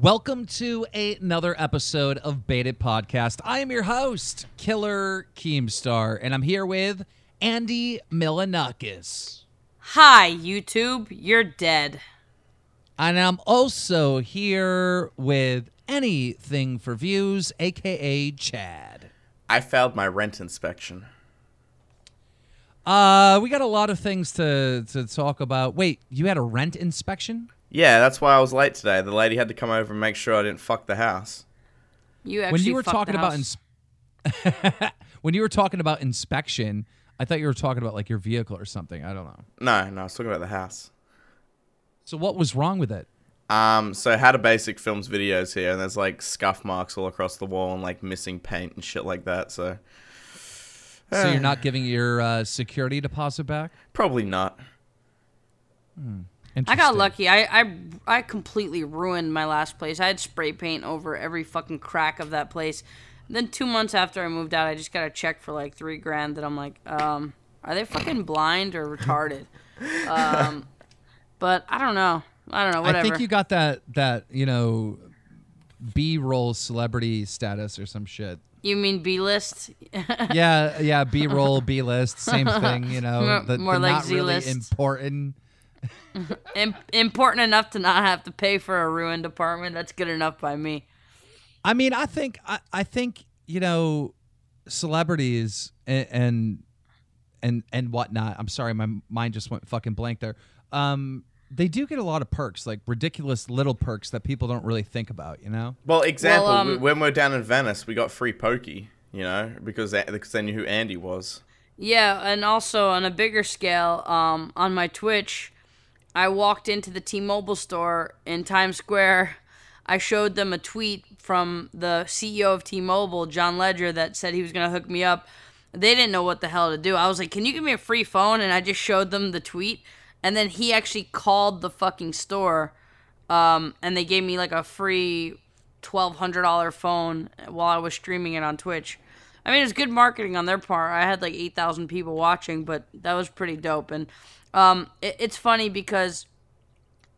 Welcome to another episode of Baited Podcast. I am your host, Killer Keemstar, and I'm here with Andy Milonakis. Hi, YouTube. You're dead. And I'm also here with Anything for Views, aka Chad. I failed my rent inspection. Uh, we got a lot of things to, to talk about. Wait, you had a rent inspection? Yeah, that's why I was late today. The lady had to come over and make sure I didn't fuck the house. You actually when you were talking about ins- when you were talking about inspection, I thought you were talking about like your vehicle or something. I don't know. No, no, I was talking about the house. So what was wrong with it? Um, so How to Basic films videos here, and there's like scuff marks all across the wall and like missing paint and shit like that. So So you're not giving your uh, security deposit back? probably not. I got lucky. I, I I completely ruined my last place. I had spray paint over every fucking crack of that place. then two months after I moved out, I just got a check for like three grand. That I'm like, um, are they fucking blind or retarded? um, but I don't know. I don't know. Whatever. I think you got that that you know B roll celebrity status or some shit. You mean B list? Yeah, yeah, B roll, B list, same thing. You know, More- the, more the like not really Z-list. important. Im- important enough to not have to pay for a ruined apartment. That's good enough by me. I mean, I think I, I think you know celebrities and, and and and whatnot. I'm sorry, my mind just went fucking blank there. Um, they do get a lot of perks, like ridiculous little perks that people don't really think about. You know? Well, example, Well, um, w- when we're down in Venice, we got free pokey, you know, because they, because they knew who Andy was. Yeah, and also on a bigger scale, um, on my Twitch, I walked into the T-Mobile store in Times Square. I showed them a tweet from the CEO of T-Mobile, John Legere, that said he was gonna hook me up. They didn't know what the hell to do. I was like, "Can you give me a free phone?" And I just showed them the tweet, and then he actually called the fucking store, um, and they gave me like a free twelve hundred dollar phone while I was streaming it on Twitch. I mean, it's good marketing on their part. I had like eight thousand people watching, but that was pretty dope. And um, it, it's funny because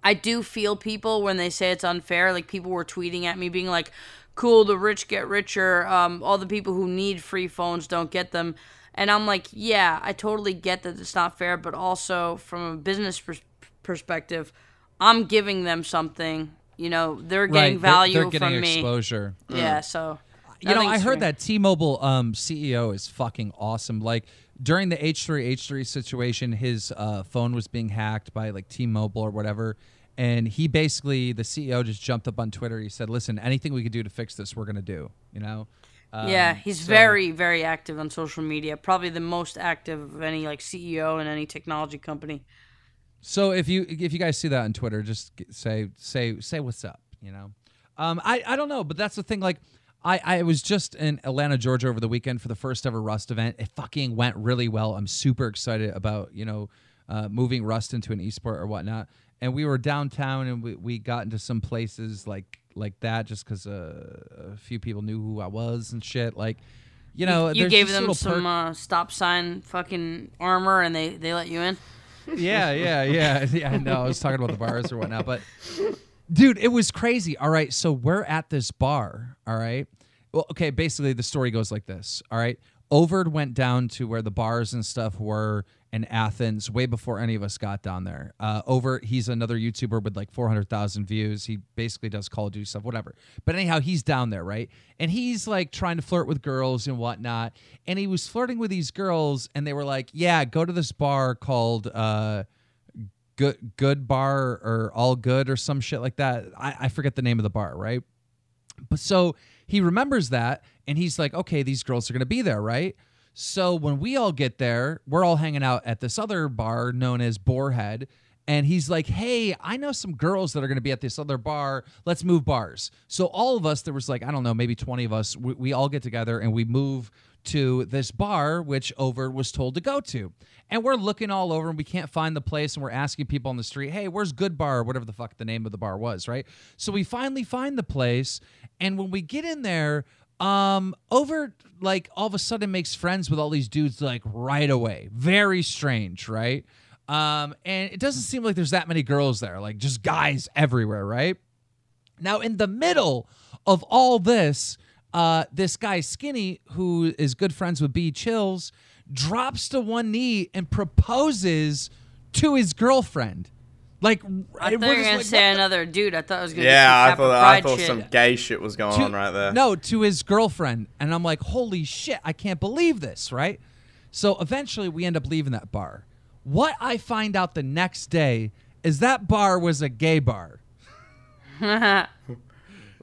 I do feel people when they say it's unfair. Like people were tweeting at me, being like, "Cool, the rich get richer. Um, all the people who need free phones don't get them." And I'm like, "Yeah, I totally get that it's not fair, but also from a business pers- perspective, I'm giving them something. You know, they're getting Right, they're- value they're, getting from me. exposure. Yeah, so You know, I heard fair. that T-Mobile um, CEO is fucking awesome. Like during the H3 H3 situation, his uh, phone was being hacked by like T-Mobile or whatever, and he basically the CEO just jumped up on Twitter. He said, "Listen, anything we could do to fix this, we're gonna do." You know. Um, yeah, he's so- very, very active on social media. Probably the most active of any like CEO in any technology company. So if you if you guys see that on Twitter, just say say say what's up. You know, um, I I don't know, but that's the thing. Like, I I was just in Atlanta, Georgia over the weekend for the first ever Rust event. It fucking went really well. I'm super excited about you know uh, moving Rust into an esport or whatnot. And we were downtown, and we, we got into some places like like that just because uh, a few people knew who I was and shit. Like, you know, you there's gave them some perk- uh, stop sign fucking armor, and they they let you in. yeah, yeah, yeah, yeah. No, I was talking about the bars or whatnot, but dude, it was crazy. All right, so we're at this bar. All right, well, okay. Basically, the story goes like this. All right, Overd went down to where the bars and stuff were in Athens way before any of us got down there. Uh, Over, he's another YouTuber with like 400,000 views. He basically does Call of Duty stuff, whatever. But anyhow, he's down there, right? And he's like trying to flirt with girls and whatnot. And he was flirting with these girls, and they were like, "Yeah, go to this bar called." Uh, good good bar or all good or some shit like that. I, I forget the name of the bar, right? But so he remembers that and he's like, okay, these girls are gonna be there, right? So when we all get there, we're all hanging out at this other bar known as Boarhead. And he's like, hey, I know some girls that are going to be at this other bar. Let's move bars. So all of us, there was like, I don't know, maybe 20 of us, we, we all get together and we move to this bar, which Over was told to go to. And we're looking all over and we can't find the place. And we're asking people on the street, hey, where's Good Bar? Or whatever the fuck the name of the bar was, right? So we finally find the place. And when we get in there, um, Over like all of a sudden makes friends with all these dudes like right away. Very strange, right? Um, and it doesn't seem like there's that many girls there, like just guys everywhere, right? Now, in the middle of all this, uh, this guy Skinny, who is good friends with B Chills, drops to one knee and proposes to his girlfriend. Like, I we're thought you were gonna like, say what the- another dude. I thought it was gonna Yeah, be I thought I thought shit. some gay shit was going to- on right there. No, to his girlfriend. And I'm like, holy shit, I can't believe this, right? So eventually we end up leaving that bar. What I find out the next day is that bar was a gay bar.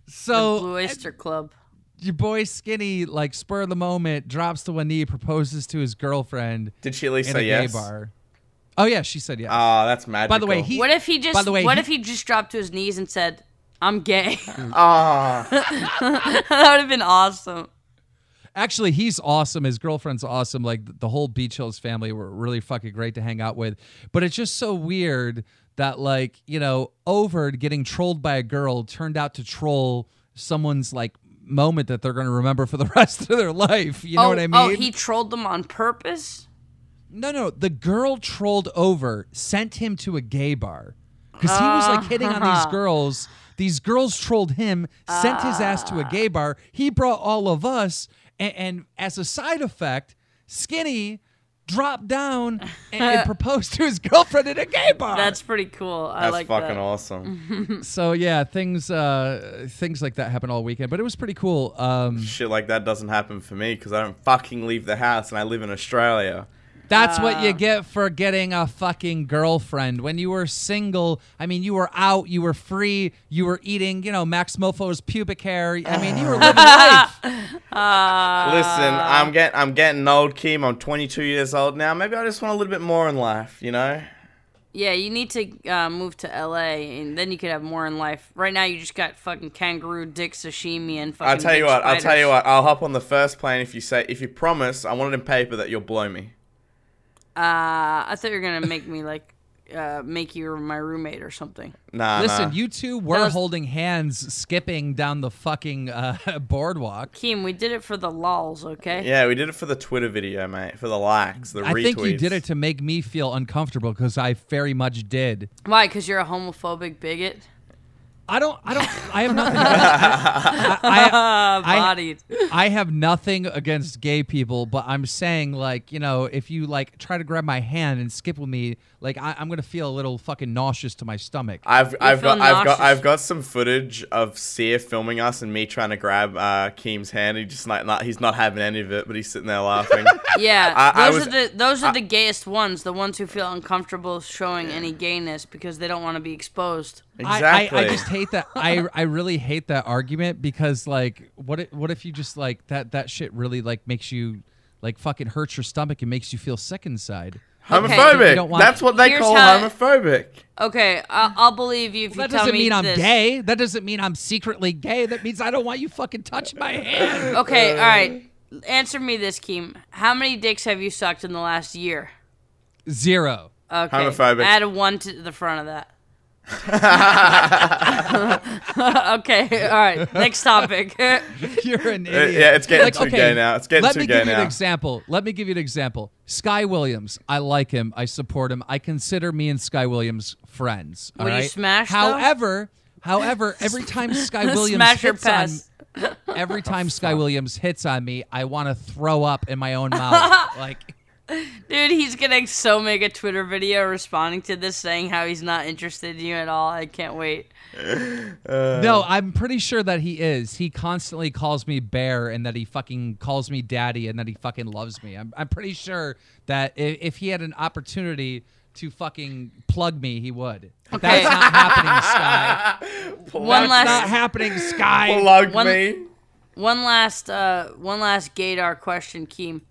so Blue Oyster Club. Your boy Skinny, like spur of the moment, drops to one knee, proposes to his girlfriend Did she at least in say a gay yes? bar. Oh yeah, she said yes. Oh, that's magical. By the way, he What if he just? By the way, what he- if he just dropped to his knees and said, "I'm gay"? Ah, that would have been awesome. Actually, he's awesome. His girlfriend's awesome. Like the whole Beach Hills family were really fucking great to hang out with. But it's just so weird that like you know, Overd getting trolled by a girl turned out to troll someone's like moment that they're going to remember for the rest of their life. You know oh, what I oh, mean? oh, he trolled them on purpose. No, no. The girl trolled over, sent him to a gay bar because he was like hitting on these girls. These girls trolled him, sent his ass to a gay ah. bar. He brought all of us, and, and as a side effect, Skinny dropped down and, and proposed to his girlfriend in a gay bar. That's pretty cool. I that's like fucking that. awesome. so yeah, things uh, things like that happen all weekend, but it was pretty cool. Um, Shit like that doesn't happen for me because I don't fucking leave the house and I live in Australia. That's what you get for getting a fucking girlfriend. When you were single, I mean, you were out, you were free, you were eating, you know, Maxmoefoe's pubic hair. I mean, you were living life. Listen, I'm getting I'm getting old, Kim. I'm 22 years old now. Maybe I just want a little bit more in life, you know. Yeah, you need to uh, move to LA, and then you could have more in life. Right now, you just got fucking kangaroo dick sashimi and fucking. I'll tell you big what. I'll tell you what. I'll hop on the first plane if you say if you promise. I want it in paper that you'll blow me. Uh, I thought you were gonna make me like, uh, make you my roommate or something. Nah, Listen, nah. you two were That was- holding hands, skipping down the fucking uh, boardwalk. Keem, we did it for the lols, okay? Yeah, we did it for the Twitter video, mate. For the likes, the I retweets. think you did it to make me feel uncomfortable because I very much did. Why? Because you're a homophobic bigot. I don't. I don't. I have nothing. I, I, I- bodied. I have nothing against gay people, but I'm saying like you know if you like try to grab my hand and skip with me, like I, I'm gonna feel a little fucking nauseous to my stomach. I've I've feel got I've got. I've got some footage of Sear filming us and me trying to grab uh, Keem's hand. He just like not he's not having any of it, but he's sitting there laughing. Yeah, I- I those was- are the those are the gayest ones. The ones who feel uncomfortable showing any gayness because they don't want to be exposed. Exactly. I, I, I just hate that. I I really hate that argument because like what if, what if you just like that that shit really like makes you like fucking hurts your stomach and makes you feel sick inside. homophobic. You don't want- That's what they Here's call how- homophobic. Okay, I'll, I'll believe you if you tell That doesn't me mean I'm this. gay. That doesn't mean I'm secretly gay. That means I don't want you fucking touch my hand. Okay, all right. Answer me this, Keem. How many dicks have you sucked in the last year? Zero. Okay. Homophobic. Add a one to the front of that. okay, all right. Next topic. You're an Uh, idiot. yeah, it's getting too gay now. It's getting let too me gay give you an now. example. Let me give you an example. Sky Williams. I like him. I support him. I consider me and Sky Williams friends. all Would you right? smash, though? However, however, every time Sky Williams Smash or hits on, every time Sky Williams hits on me, I want to throw up in my own mouth. like, Dude, he's gonna so make a Twitter video responding to this saying how he's not interested in you at all. I can't wait. no, I'm pretty sure that he is. He constantly calls me bear, and that he fucking calls me daddy, and that he fucking loves me. I'm, I'm pretty sure that if, if he had an opportunity to fucking plug me, he would. Okay. That's not happening, Sky. One That's last not happening, Sky. Plug One- me. one last uh one last gaydar question, Keem.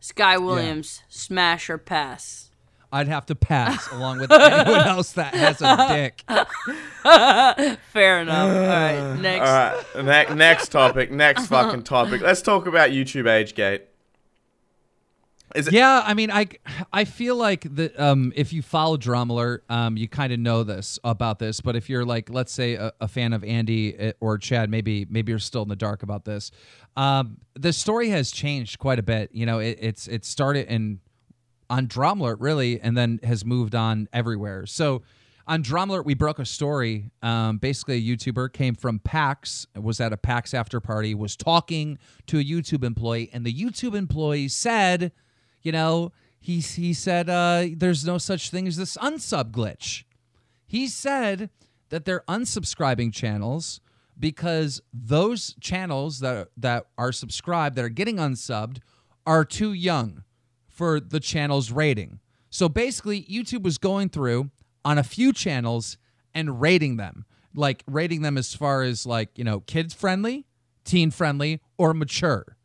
Sky Williams, smash or pass? I'd have to pass along with anyone else that has a dick. Fair enough. All right, next. All right. Ne- next topic. Next uh-huh. fucking topic. Let's talk about YouTube AgeGate. Is? Yeah, I mean, I I feel like the um if you follow Drama Alert, um you kind of know this about this, but if you're like let's say a, a fan of Andy uh, or Chad, maybe maybe you're still in the dark about this. Um, the story has changed quite a bit. You know, it, it's it started in on Drama Alert really, and then has moved on everywhere. So. on Drama Alert, we broke a story. Um, basically, a YouTuber came from PAX, was at a PAX after party, was talking to a YouTube employee, and the YouTube employee said, you know, he he said uh, there's no such thing as this unsub glitch. He said that they're unsubscribing channels because those channels that that are subscribed that are getting unsubbed are too young for the channel's rating. So basically, YouTube was going through on a few channels and rating them, like rating them as far as like, you know, kids friendly, teen friendly, or mature.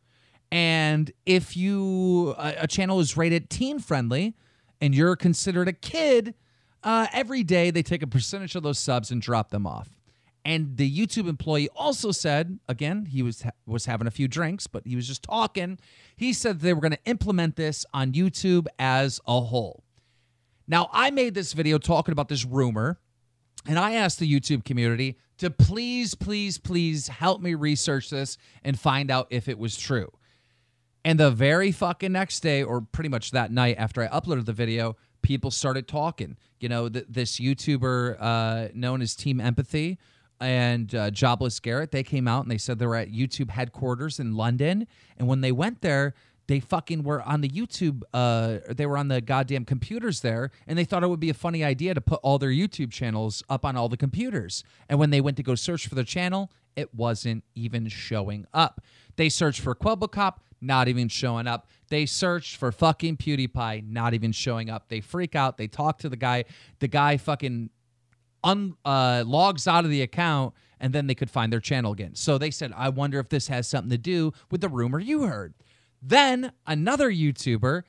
And if you a, a channel is rated teen friendly and you're considered a kid, uh, every day they take a percentage of those subs and drop them off. And the YouTube employee also said, again, he was was having a few drinks, but he was just talking. He said they were going to implement this on YouTube as a whole. Now, I made this video talking about this rumor, and I asked the YouTube community to please, please, please help me research this and find out if it was true. And the very fucking next day, or pretty much that night after I uploaded the video, people started talking. You know, th- this YouTuber uh, known as Team Empathy and uh, Jobless Garrett, they came out and they said they were at YouTube headquarters in London. And when they went there, they fucking were on the YouTube, uh, they were on the goddamn computers there, and they thought it would be a funny idea to put all their YouTube channels up on all the computers. And when they went to go search for their channel, it wasn't even showing up. They searched for Kwebbelkop, not even showing up. They searched for fucking PewDiePie, not even showing up. They freak out. They talk to the guy. The guy fucking un, uh, logs out of the account and then they could find their channel again. So they said, I wonder if this has something to do with the rumor you heard. Then another YouTuber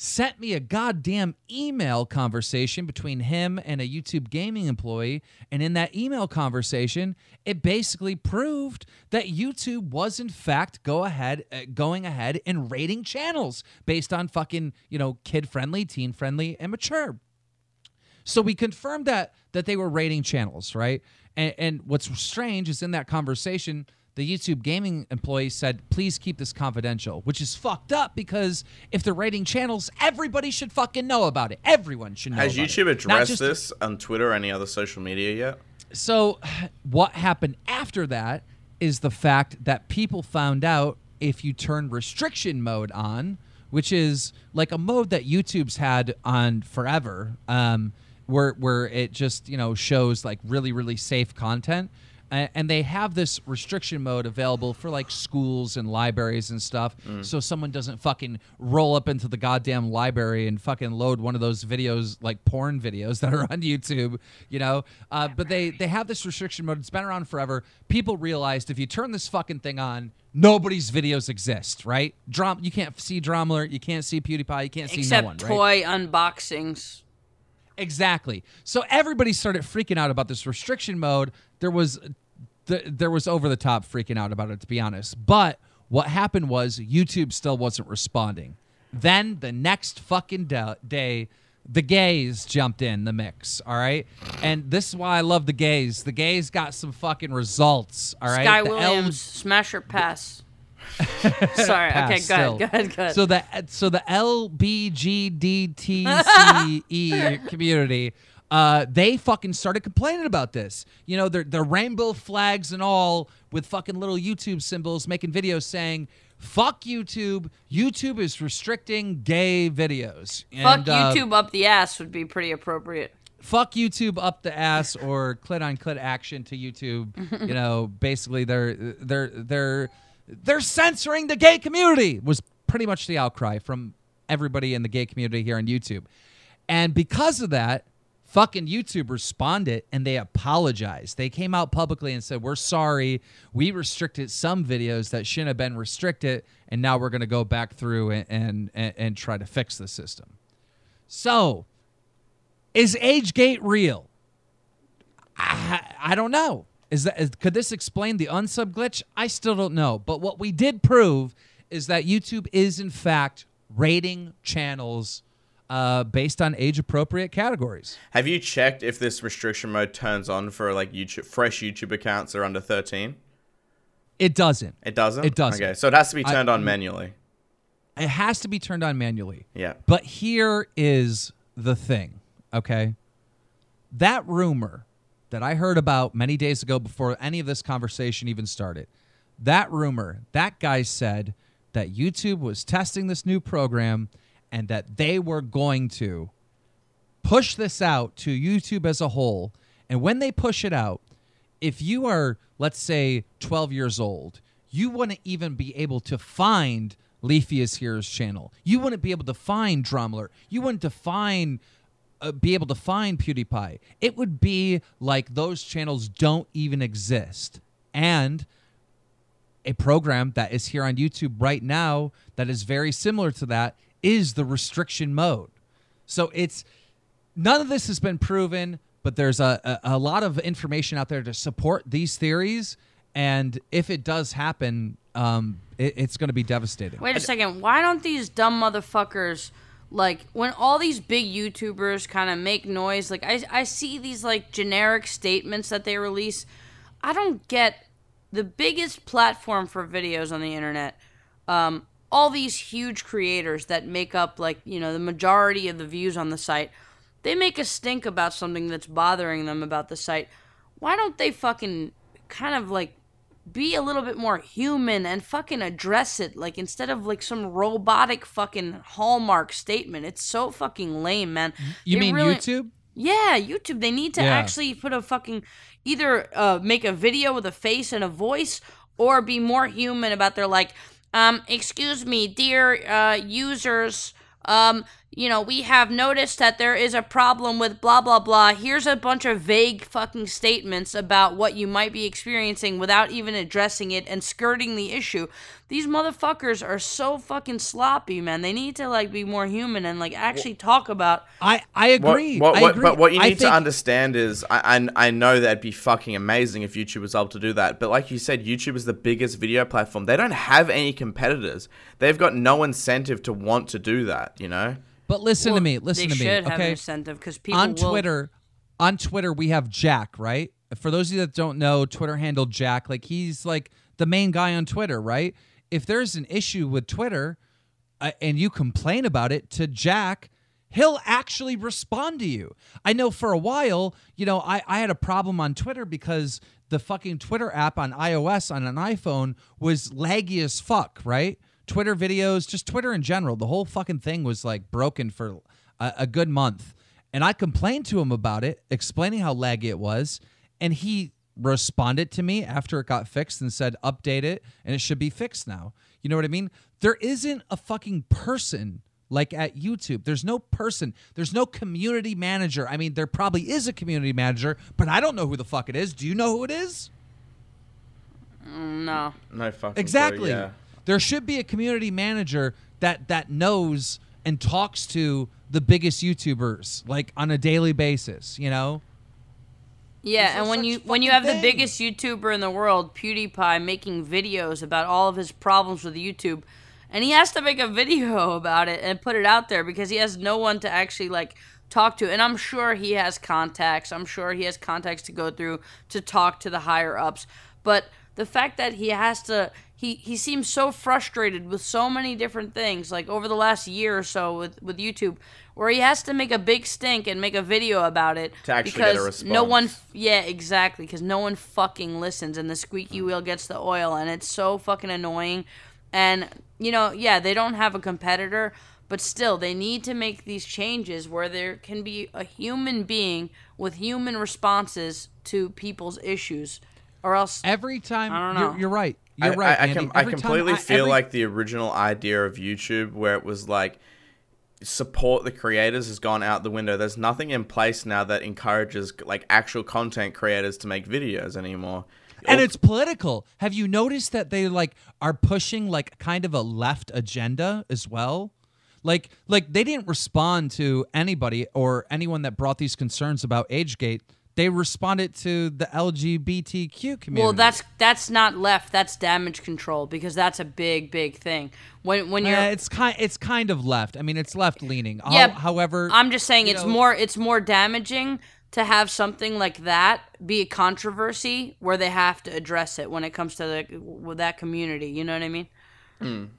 sent me a goddamn email conversation between him and a YouTube gaming employee. And in that email conversation, it basically proved that YouTube was in fact go ahead uh, going ahead and rating channels based on fucking, you know, kid friendly, teen friendly, and mature. So we confirmed that that they were rating channels, right? And, and what's strange is in that conversation, the YouTube gaming employee said, "Please keep this confidential," which is fucked up because if they're rating channels, everybody should fucking know about it. Everyone should know. Has YouTube it. Addressed just- this on Twitter or any other social media yet? So, what happened after that is the fact that people found out if you turn restriction mode on, which is like a mode that YouTube's had on forever, um, where where it just you know shows like really really safe content. A- And they have this restriction mode available for like schools and libraries and stuff, so someone doesn't fucking roll up into the goddamn library and fucking load one of those videos like porn videos that are on YouTube, you know. Uh, but they they have this restriction mode. It's been around forever. People realized if you turn this fucking thing on, nobody's videos exist, right? Drum, you can't see Drama Alert, you can't see PewDiePie, you can't see Except no one, right? toy unboxings. Exactly. So everybody started freaking out about this restriction mode. There was th- there was over the top freaking out about it to be honest. But what happened was YouTube still wasn't responding. Then the next fucking da- day the gays jumped in the mix, all right? And this is why I love the gays. The gays got some fucking results, all right? Sky The Williams, smash or pass. Sorry. okay, good, good, good. So the so the LBGDTCE E community, uh, they fucking started complaining about this. You know, their their rainbow flags and all with fucking little YouTube symbols, making videos saying. Fuck YouTube. YouTube is restricting gay videos. Fuck And, uh, YouTube up the ass would be pretty appropriate. fuck YouTube up the ass or clit on clit action to YouTube. you know, basically they're they're they're they're censoring the gay community was pretty much the outcry from everybody in the gay community here on YouTube. And because of that, fucking YouTube responded and they apologized. They came out publicly and said, "We're sorry. We restricted some videos that shouldn't have been restricted, and now we're going to go back through and, and and try to fix the system." So, is AgeGate real? I, I don't know. Is that is, could this explain the unsub glitch? I still don't know. But what we did prove is that YouTube is in fact rating channels uh, based on age appropriate categories. Have you checked if this restriction mode turns on for like YouTube fresh YouTube accounts that are under 13? It doesn't. It doesn't. It doesn't. Okay, so it has to be I- turned on manually. It has to be turned on manually. Yeah. But here is the thing, okay? that rumor that I heard about many days ago before any of this conversation even started, that rumor, that guy said that YouTube was testing this new program and that they were going to push this out to YouTube as a whole. And when they push it out, if you are, let's say, 12 years old, you wouldn't even be able to find Leafy is Here's channel. You wouldn't be able to find Drama Alert. You wouldn't define uh, be able to find PewDiePie. It would be like those channels don't even exist. And a program that is here on YouTube right now that is very similar to that is the restriction mode. So it's none of this has been proven, but there's a, a, a lot of information out there to support these theories. And if it does happen, um, it, it's going to be devastating. Wait a second. Why don't these dumb motherfuckers like when all these big YouTubers kind of make noise? Like I I see these like generic statements that they release. I don't get the biggest platform for videos on the internet. Um, all these huge creators that make up like you know the majority of the views on the site. They make a stink about something that's bothering them about the site. Why don't they fucking kind of like be a little bit more human and fucking address it like instead of like some robotic fucking hallmark statement it's so fucking lame man You They mean really- YouTube? yeah youtube they need to Yeah. actually put a fucking either uh, make a video with a face and a voice or be more human about their like um excuse me dear uh users um you know we have noticed that there is a problem with blah blah blah. Here's a bunch of vague fucking statements about what you might be experiencing without even addressing it and skirting the issue these motherfuckers are so fucking sloppy man they need to like be more human and like actually talk about I, I What- agree. What, I agree. But what you I need to understand is, I, I I know that'd be fucking amazing if YouTube was able to do that. But like you said, YouTube is the biggest video platform. They don't have any competitors. They've got no incentive to want to do that. You know. But listen to me. Listen to me. should have okay. incentive because people on will- Twitter, on Twitter we have Jack, right? For those of you that don't know, Twitter handle Jack, like he's like the main guy on Twitter, right? If there's an issue with Twitter uh, and you complain about it to Jack, he'll actually respond to you. I know for a while, you know, I, I had a problem on Twitter because the fucking Twitter app on iOS on an iPhone was laggy as fuck, right? Twitter videos, just Twitter in general, the whole fucking thing was like broken for a, a good month. And I complained to him about it, explaining how laggy it was, and he responded to me after it got fixed and said, update it and it should be fixed now. You know what I mean? There isn't a fucking person like at YouTube. There's no person, there's no community manager. I mean, there probably is a community manager, but I don't know who the fuck it is. Do you know who it is? Mm, no No fucking. clue, Exactly. yeah. There should be a community manager that that knows and talks to the biggest YouTubers like on a daily basis, you know? Yeah, and when you when you have the biggest YouTuber in the world, PewDiePie, making videos about all of his problems with YouTube, and he has to make a video about it and put it out there because he has no one to actually like talk to. And I'm sure he has contacts. I'm sure he has contacts to go through to talk to the higher ups. But the fact that he has to he he seems so frustrated with so many different things like over the last year or so with with YouTube where he has to make a big stink and make a video about it To actually get a because no one yeah, exactly. Because no one fucking listens, and the squeaky mm. wheel gets the oil, and it's so fucking annoying. And you know, yeah, they don't have a competitor, but still, they need to make these changes where there can be a human being with human responses to people's issues, or else. Every time I don't You're, know. you're right. You're I, right. I, I, Andy. com- I completely I- feel every- like the original idea of YouTube, where it was like support the creators, has gone out the window. There's nothing in place now that encourages like actual content creators to make videos anymore. and Or- it's political. Have you noticed that they like are pushing like kind of a left agenda as well? Like like they didn't respond to anybody or anyone that brought these concerns about AgeGate. They responded to the LGBTQ community. Well, that's that's not left. That's damage control because that's a big, big thing. When when you're Eh, it's kind it's kind of left. I mean, it's left leaning. Yeah, however, I'm just saying it's know- more it's more damaging to have something like that be a controversy where they have to address it when it comes to the with that community. You know what I mean?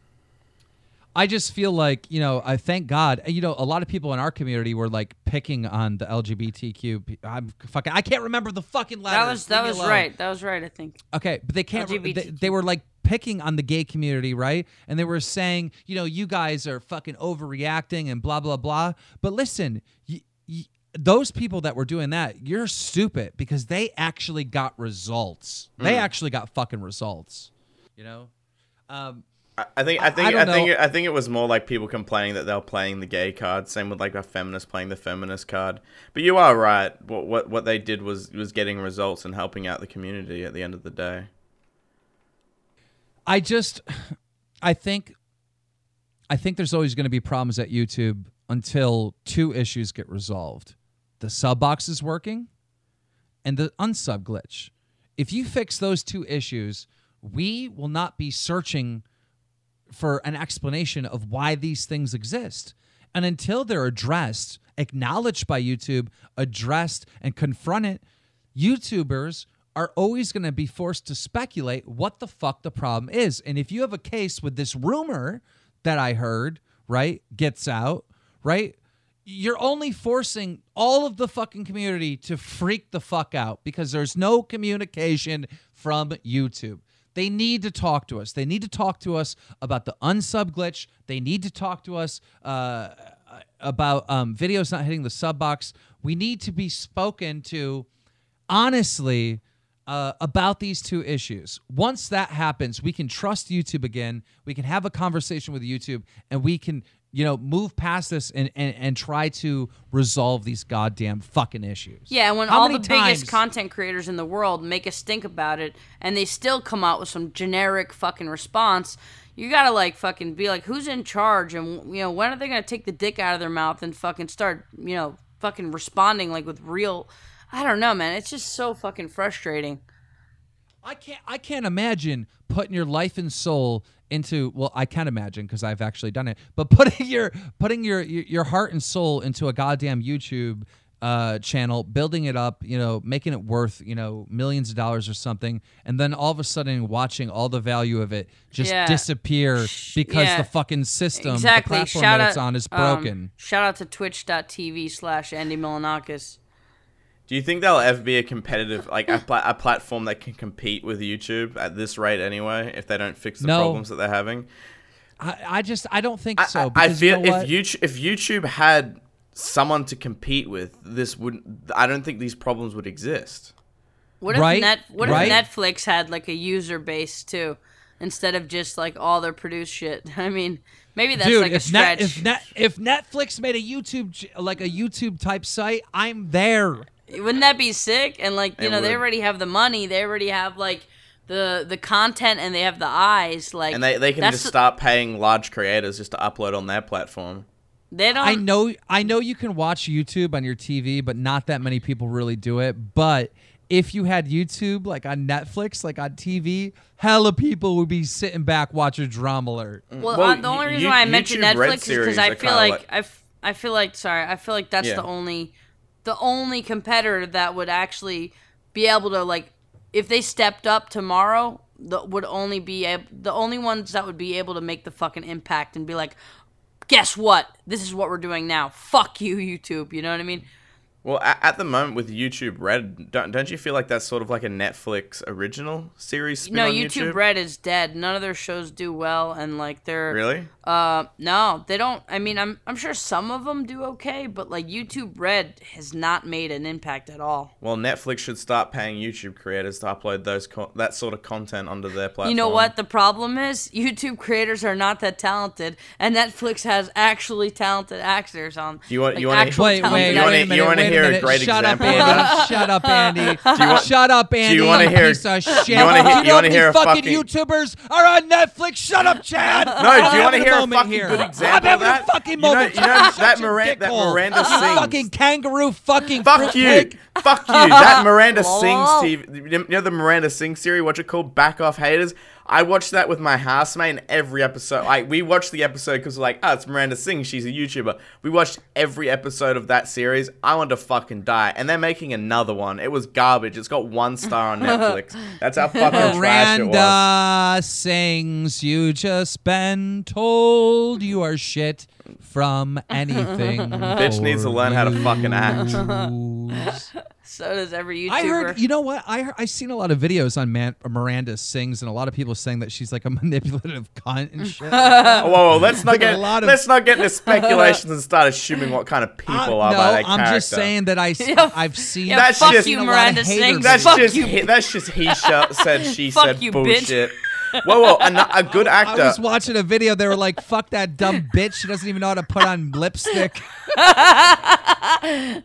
I just feel like you know, I thank God. You know, a lot of people in our community were like picking on the LGBTQ. I'm fucking. I can't remember the fucking letters. That was that was alone. right. That was right. I think. Okay, but they can't. They, they were like picking on the gay community, right? And they were saying, you know, you guys are fucking overreacting and blah blah blah. But listen, y- y- those people that were doing that, you're stupid because they actually got results. They actually got fucking results. You know. Um, I- think I think I I, think it, I think it was more like people complaining that they were playing the gay card. Same with like a feminist playing the feminist card. But you are right. What what what they did was was getting results and helping out the community at the end of the day. I just I think I think there's always going to be problems at YouTube until two issues get resolved. The sub box is working and the unsub glitch. If you fix those two issues, we will not be searching for an explanation of why these things exist. And until they're addressed, acknowledged by YouTube, addressed and confronted, YouTubers are always going to be forced to speculate what the fuck the problem is. And if you have a case with this rumor that I heard, right, gets out, right, you're only forcing all of the fucking community to freak the fuck out because there's no communication from YouTube. They need to talk to us. They need to talk to us about the unsub glitch. They need to talk to us uh, about um, videos not hitting the sub box. We need to be spoken to honestly uh, about these two issues. Once that happens, we can trust YouTube again. We can have a conversation with YouTube, and we can, you know, move past this and and, and try to resolve these goddamn fucking issues. Yeah, and when How all the biggest content creators in the world make us think about it, and they still come out with some generic fucking response, you gotta like fucking be like, who's in charge, and you know, when are they gonna take the dick out of their mouth and fucking start, you know, fucking responding like with real. I don't know, man. It's just so fucking frustrating. I can't I can't imagine putting your life and soul into well I can't imagine because I've actually done it but putting your putting your your heart and soul into a goddamn YouTube uh, channel building it up you know making it worth you know millions of dollars or something and then all of a sudden watching all the value of it just Yeah. disappear because yeah. the fucking system exactly. the platform shout that out it's on is um, broken shout out to twitch.tv slash Andy Milonakis. Do you think there'll ever be a competitive, like a, pla- a platform that can compete with YouTube at this rate anyway, if they don't fix the No. problems that they're having? I, I just I don't think I- so I, I because you feel know if YouTube if YouTube had someone to compete with, this wouldn't. I don't think these problems would exist. What if Right? net What Right? if Netflix had like a user base too, instead of just like all their produced shit? I mean, maybe that's Dude, like a if, Net, if, Net, if Netflix made a YouTube like a YouTube type site, I'm there. Wouldn't that be sick? And like you It know, they already have the money. They already have like the the content, and they have the eyes. Like And they, they can that's- just start paying large creators just to upload on their platform. They don't. I know I know you can watch YouTube on your TV, but not that many people really do it. But if you had YouTube like on Netflix, like on TV, hella people would be sitting back watching Drama Alert. Well, Well, uh, the only reason you- why I mentioned YouTube Red Netflix is because I feel like, like- I, f- I feel like sorry I feel like that's Yeah. the only the only competitor that would actually be able to like if they stepped up tomorrow the, would only be the only ones that would be able to make the fucking impact and be like guess what? This is what we're doing now. Fuck you YouTube. You know what I mean Well, at, at the moment with YouTube Red, don't, don't you feel like that's sort of like a Netflix original series? Spin no on YouTube, YouTube Red is dead none of their shows do well and like they're Really? Uh, no, they don't. I mean, I'm I'm sure some of them do okay, but like YouTube Red has not made an impact at all. Well, Netflix should start paying YouTube creators to upload those co- that sort of content onto their platform. You know what the problem is? YouTube creators are not that talented, and Netflix has actually talented actors on. You want- like, you wanna- actual Wait, talented wait, You wanna- wait a you minute. wanna wait hear a minute. great Shut example up, of Andy. Shut up, Andy. want- Shut up, Andy. Do you wanna hear- piece of shit? do you wanna hear- Do you know wanna hear a fucking fucking- YouTubers are on Netflix? Shut up, Chad. No, do you want wanna hear a fucking good example I'm having of that? a fucking You know- moment. you know that Miranda, that hole. Miranda You sings. Fucking kangaroo. Fucking Fuck you! fruitcake. Fuck you! That Miranda Sings TV. You know the Miranda Sings series? What's it called? Back Off Haters. I watched that with my housemate, and every episode, like we watched the episode because we're like, oh, it's Miranda Sings. She's a YouTuber. We watched every episode of that series. I wanted to fucking die. And they're making another one. It was garbage. It's got one star on Netflix. That's how fucking trash it was. Miranda sings, you just been told you are shit from anything. Bitch needs to learn how to fucking act. Act. So does every YouTuber. I heard, you know what? I heard, I've seen a lot of videos on Man, Miranda sings, and a lot of people saying that she's like a manipulative cunt and shit. Whoa, whoa, let's not Like a get lot of- let's not get into speculations and start assuming what kind of people Uh, are no, by their I'm character. just saying that I, Yeah, I've seen. yeah, That's fuck just- you, a lot of Miranda. Sings. That's fuck just you. he, that's just he sh- said she Fuck said you, bitch. Bullshit. Whoa, whoa, a, a good actor. I was watching a video. They were like, "Fuck that dumb bitch. She doesn't even know how to put on lipstick."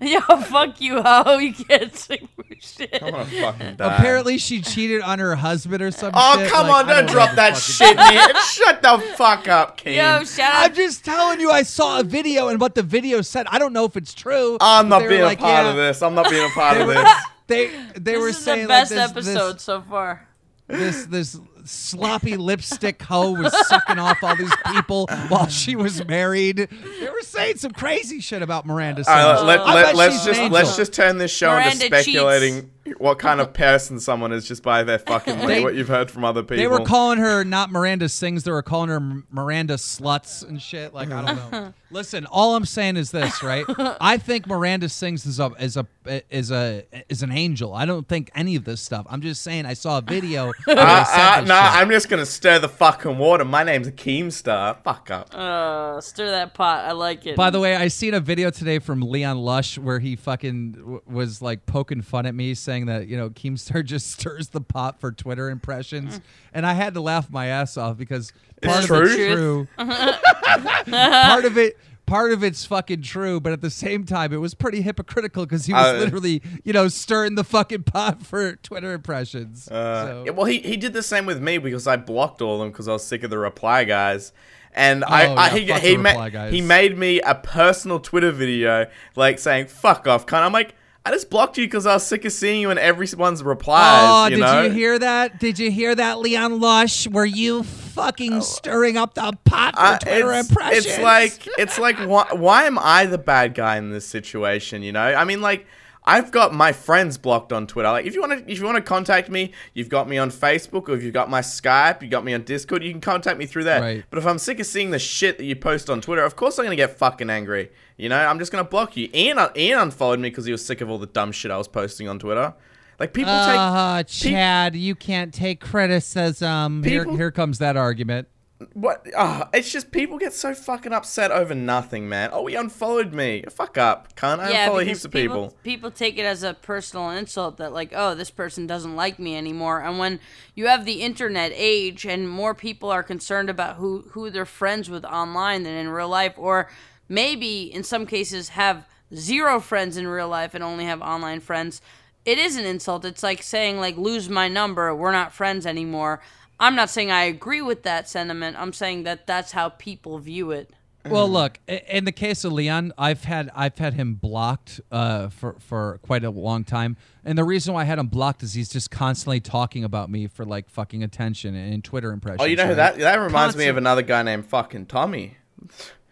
Yo, fuck you, ho. You can't sing for shit. I'm gonna fucking die. Apparently, she cheated on her husband or something. Oh come on! Don't drop that shit, man. Shut the fuck up, King. Yo, shout I'm just telling you, I saw a video and what the video said. I don't know if it's true. I'm not being like, a part yeah, of this. I'm not being a part They of were, this. they they were saying This is saying the best like this, episode so far. This, this this sloppy lipstick hoe was sucking off all these people while she was married. They were saying some crazy shit about Miranda. All right, Sings. let, I let, bet let's just an let's just turn this show Miranda into speculating what kind of person someone is just by their fucking They- what you've heard from other people. They were calling her not Miranda sings. They were calling her Miranda sluts and shit. Like I don't know. Listen, all I'm saying is this, right? I think Miranda sings is a is a is a is an angel. I don't think any of this stuff. I'm just saying. I saw a video. Uh, uh, this nah. I'm just gonna stir the fucking water. My name's Keemstar. Fuck up. Uh, stir that pot. I like it. By the way, I seen a video today from Leon Lush where he fucking w- was like poking fun at me, saying that you know Keemstar just stirs the pot for Twitter impressions, and I had to laugh my ass off because part It's of it's true? true. part of it. Part of it's fucking true, but at the same time, it was pretty hypocritical because he was Uh, literally, you know, stirring the fucking pot for Twitter impressions. Uh, So- yeah, well, he, he did the same with me because I blocked all of them because I was sick of the reply guys. And I, Oh, I yeah, he, he, the ma- guys. he made me a personal Twitter video like saying "fuck off," cunt. I'm like, I just blocked you because I was sick of seeing you in everyone's replies. Oh, you did know? you hear that? Did you hear that, Leon Lush? Were you fucking stirring up the pot for Uh, Twitter it's, impressions? it's like it's like why, why am I the bad guy in this situation? You know, I mean, like I've got my friends blocked on Twitter. Like if you want to if you want to contact me, you've got me on Facebook, or if you've got my Skype, you got me on Discord. You can contact me through there. Right. But if I'm sick of seeing the shit that you post on Twitter, of course I'm gonna get fucking angry. You know, I'm just gonna block you. Ian Ian unfollowed me because he was sick of all the dumb shit I was posting on Twitter. Like people take uh, Chad, you can't take criticism. Here, here comes that argument. What? Uh, it's just people get so fucking upset over nothing, man. Oh, he unfollowed me. Fuck up, can't I yeah, unfollow heaps of people. People take it as a personal insult that like, oh, this person doesn't like me anymore. And when you have the internet age and more people are concerned about who who they're friends with online than in real life, or maybe in some cases have zero friends in real life and only have online friends, it is an insult. It's like saying like, lose my number. We're not friends anymore. I'm not saying I agree with that sentiment. I'm saying that that's how people view it. Well, look, in the case of Leon, I've had I've had him blocked uh, for for quite a long time, and the reason why I had him blocked is he's just constantly talking about me for like fucking attention and Twitter impressions. Oh, you know who right? that that reminds me of another guy named fucking Tommy.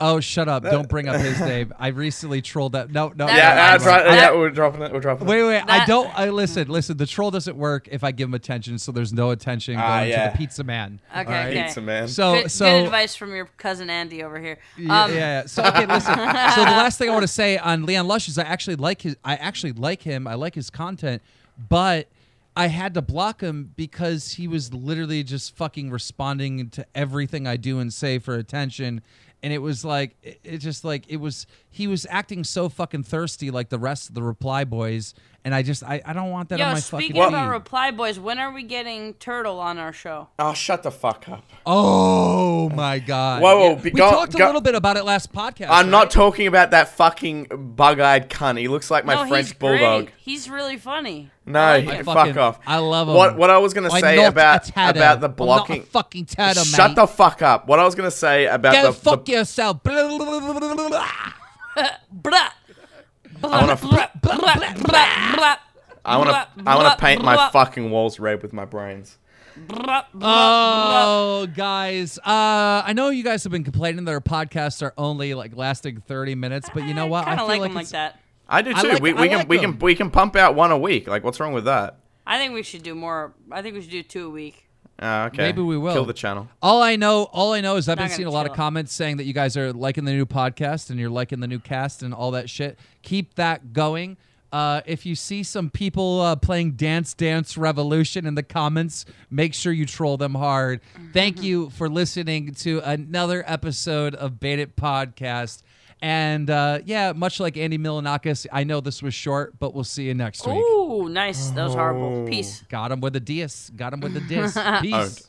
Oh, shut up! Don't bring up his name. I recently trolled that. No, no. Yeah, no, that's right. Yeah, we're dropping it. We're dropping Wait, it. wait. Wait. I don't. I listen. Listen. The troll doesn't work if I give him attention. So there's no attention going Ah, to yeah. the pizza man. Okay, all right? okay. Pizza man. So good, so good advice from your cousin Andy over here. Yeah, Um, yeah, yeah. So okay, listen. So the last thing I want to say on Leon Lush is I actually like his. I actually like him. I like his content, but I had to block him because he was literally just fucking responding to everything I do and say for attention. And it was like it, it just like it was he was acting so fucking thirsty like the rest of the reply boys and I just I, I don't want that on my speaking fucking about feed. Reply Boys, when are we getting Turtle on our show? Oh, shut the fuck up. Oh my god! Whoa, whoa, Yeah. be- we go- talked a little bit about it last podcast. I'm right? not talking about that fucking bug-eyed cunt. He looks like my no, French he's bulldog. great. He's really funny. No, I like he- him. fuck fucking- off. I love him. What what I was gonna I'm say about about the I'm not a blocking. fucking tatter, Shut mate. the fuck up. What I was gonna say about Go the, fuck the yourself. I wanna. I wanna I wanna paint my fucking walls red with my brains. Oh, guys. Uh, I know you guys have been complaining that our podcasts are only like lasting 30 minutes, but you know what? I kind I of feel like like him like that. I do I too. like- we we can like we them. can we can pump out one a week. Like, what's wrong with that? I think we should do more. I think we should do two a week. Uh, okay. Maybe we will. kill the channel. All I know, all I know is I've Not been seeing a lot of comments saying that you guys are liking the new podcast and you're liking the new cast and all that shit. Keep that going. Uh, if you see some people uh, playing Dance Dance Revolution in the comments, make sure you troll them hard. Thank you for listening to another episode of Baited Podcast. And uh, yeah, much like Andy Milonakis, I know this was short, but we'll see you next week. Ooh, nice. That was horrible. Peace. Got him with a diss. Got him with a diss. Peace. Owned.